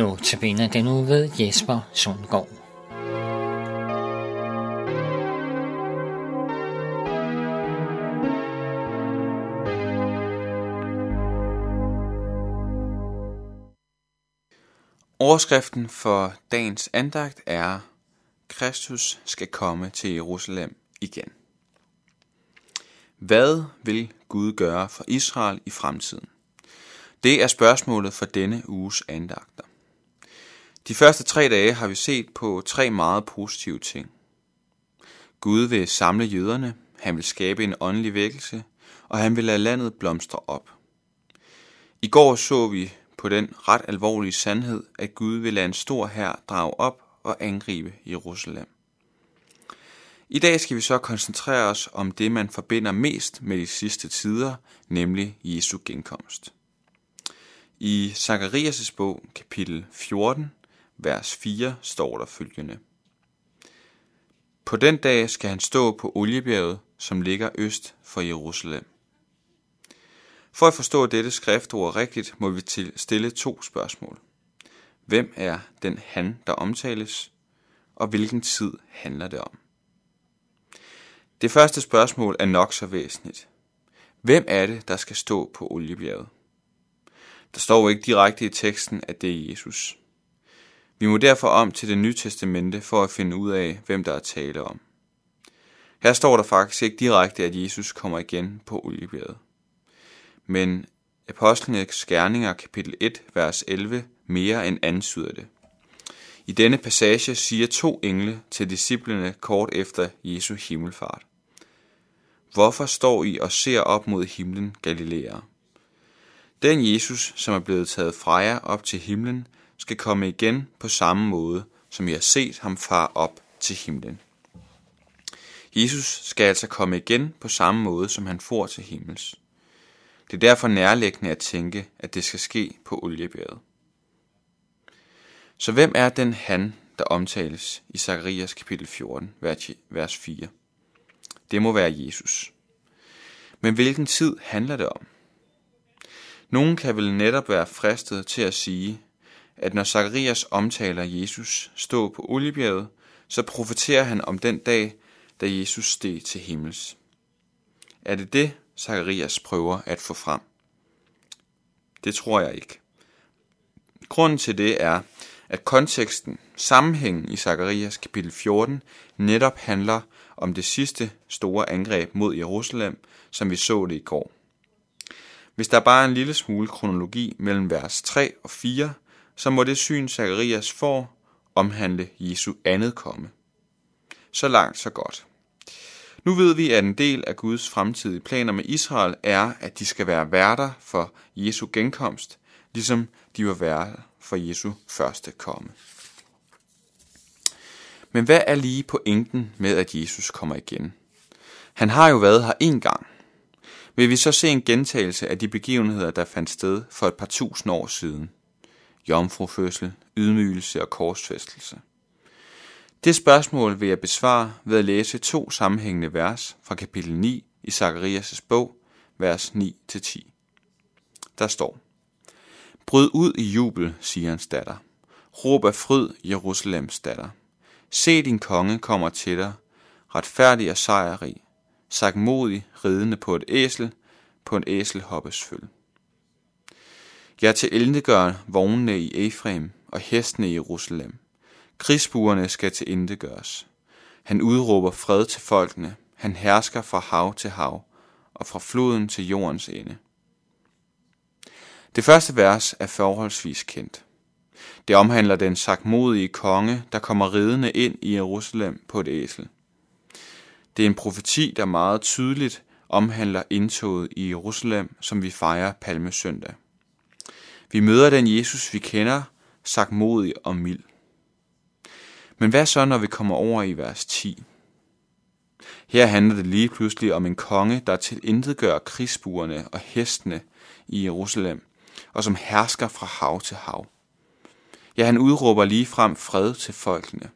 Notabene den nu ved Jesper Sundgaard. Overskriften for dagens andagt er, Kristus skal komme til Jerusalem igen. Hvad vil Gud gøre for Israel i fremtiden? Det er spørgsmålet for denne uges andagter. De første tre dage har vi set på tre meget positive ting. Gud vil samle jøderne, han vil skabe en åndelig vækkelse, og han vil lade landet blomstre op. I går så vi på den ret alvorlige sandhed, at Gud vil lade en stor hær drage op og angribe Jerusalem. I dag skal vi så koncentrere os om det, man forbinder mest med de sidste tider, nemlig Jesu genkomst. I Zakarias' bog, kapitel 14, vers 4, står der følgende. På den dag skal han stå på oliebjerget, som ligger øst for Jerusalem. For at forstå dette skriftord rigtigt, må vi stille to spørgsmål. Hvem er den han, der omtales, og hvilken tid handler det om? Det første spørgsmål er nok så væsentligt. Hvem er det, der skal stå på oliebjerget? Der står jo ikke direkte i teksten, at det er Jesus. Vi må derfor om til det nye testamente for at finde ud af, hvem der er tale om. Her står der faktisk ikke direkte, at Jesus kommer igen på oliebjerget. Men Apostlenes Gerninger kapitel 1, vers 11 mere end antyder det. I denne passage siger to engle til disciplene kort efter Jesu himmelfart. Hvorfor står I og ser op mod himlen, Galilæer? Den Jesus, som er blevet taget fra jer op til himlen, skal komme igen på samme måde, som I har set ham far op til himlen. Jesus skal altså komme igen på samme måde, som han for til himmels. Det er derfor nærliggende at tænke, at det skal ske på oliebjerget. Så hvem er den han, der omtales i Zakarias kapitel 14, vers 4? Det må være Jesus. Men hvilken tid handler det om? Nogen kan vel netop være fristet til at sige, at når Zakarias omtaler Jesus stå på oliebjerget, så profeterer han om den dag, da Jesus steg til himmels. Er det det, Zakarias prøver at få frem? Det tror jeg ikke. Grunden til det er, at konteksten, sammenhængen i Zakarias kapitel 14, netop handler om det sidste store angreb mod Jerusalem, som vi så det i går. Hvis der bare er en lille smule kronologi mellem vers 3 og 4, så må det syn, Zakarias får, omhandle Jesu andet komme. Så langt, så godt. Nu ved vi, at en del af Guds fremtidige planer med Israel er, at de skal være værter for Jesu genkomst, ligesom de var værter for Jesu første komme. Men hvad er lige pointen med, at Jesus kommer igen? Han har jo været her en gang. Vil vi så se en gentagelse af de begivenheder, der fandt sted for et par tusind år siden? Jomfrufødsel, ydmygelse og korsfæstelse. Det spørgsmål vil jeg besvare ved at læse to sammenhængende vers fra kapitel 9 i Zakarias' bog, vers 9-10. Der står, Bryd ud i jubel, siger hans datter. Råb af fryd, Jerusalems datter. Se, din konge kommer til dig, retfærdig og sejrrig, sagmodig, ridende på et æsel, på en æselhoppes følge. Jeg til gør vognene i Efrem og hestene i Jerusalem. Krigsbuerne skal til gøres. Han udråber fred til folkene. Han hersker fra hav til hav og fra floden til jordens ende. Det første vers er forholdsvis kendt. Det omhandler den sagmodige konge, der kommer ridende ind i Jerusalem på et æsel. Det er en profeti, der meget tydeligt omhandler indtoget i Jerusalem, som vi fejrer palmesøndag. Vi møder den Jesus, vi kender, sagmodig og mild. Men hvad så, når vi kommer over i vers 10? Her handler det lige pludselig om en konge, der til intet gør krigsbuerne og hestene i Jerusalem, og som hersker fra hav til hav. Ja, han udråber lige frem fred til folkene.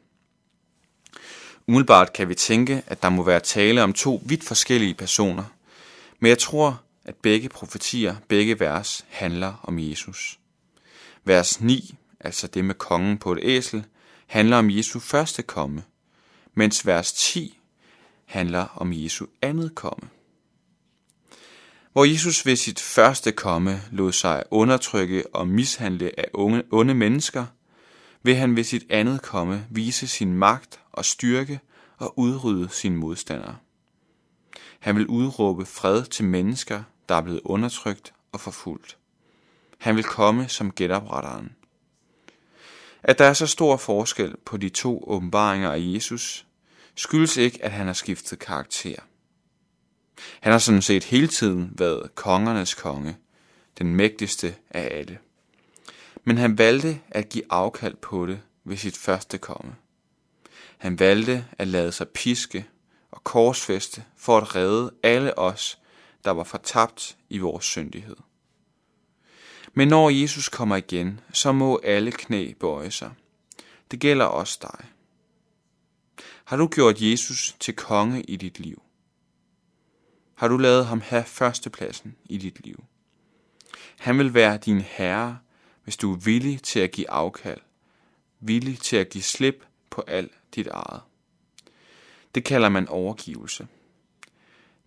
Umiddelbart kan vi tænke, at der må være tale om to vidt forskellige personer, men jeg tror, at begge profetier, begge vers, handler om Jesus. Vers 9 altså det med kongen på et æsel, handler om Jesu første komme, mens vers 10 handler om Jesu andet komme. Hvor Jesus ved sit første komme lod sig undertrykke og mishandle af unge, onde mennesker, vil han ved sit andet komme vise sin magt og styrke og udrydde sine modstandere. Han vil udråbe fred til mennesker, der er blevet undertrykt og forfulgt. Han vil komme som genopretteren. At der er så stor forskel på de to åbenbaringer af Jesus, skyldes ikke, at han har skiftet karakter. Han har sådan set hele tiden været kongernes konge, den mægtigste af alle. Men han valgte at give afkald på det ved sit første komme. Han valgte at lade sig piske og korsfeste for at redde alle os, der var fortabt i vores syndighed. Men når Jesus kommer igen, så må alle knæ bøje sig. Det gælder også dig. Har du gjort Jesus til konge i dit liv? Har du lavet ham have førstepladsen i dit liv? Han vil være din herre, hvis du er villig til at give afkald, villig til at give slip på alt dit eget. Det kalder man overgivelse.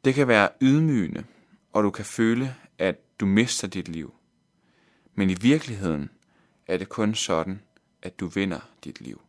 Det kan være ydmygende, og du kan føle, at du mister dit liv. Men i virkeligheden er det kun sådan, at du vinder dit liv.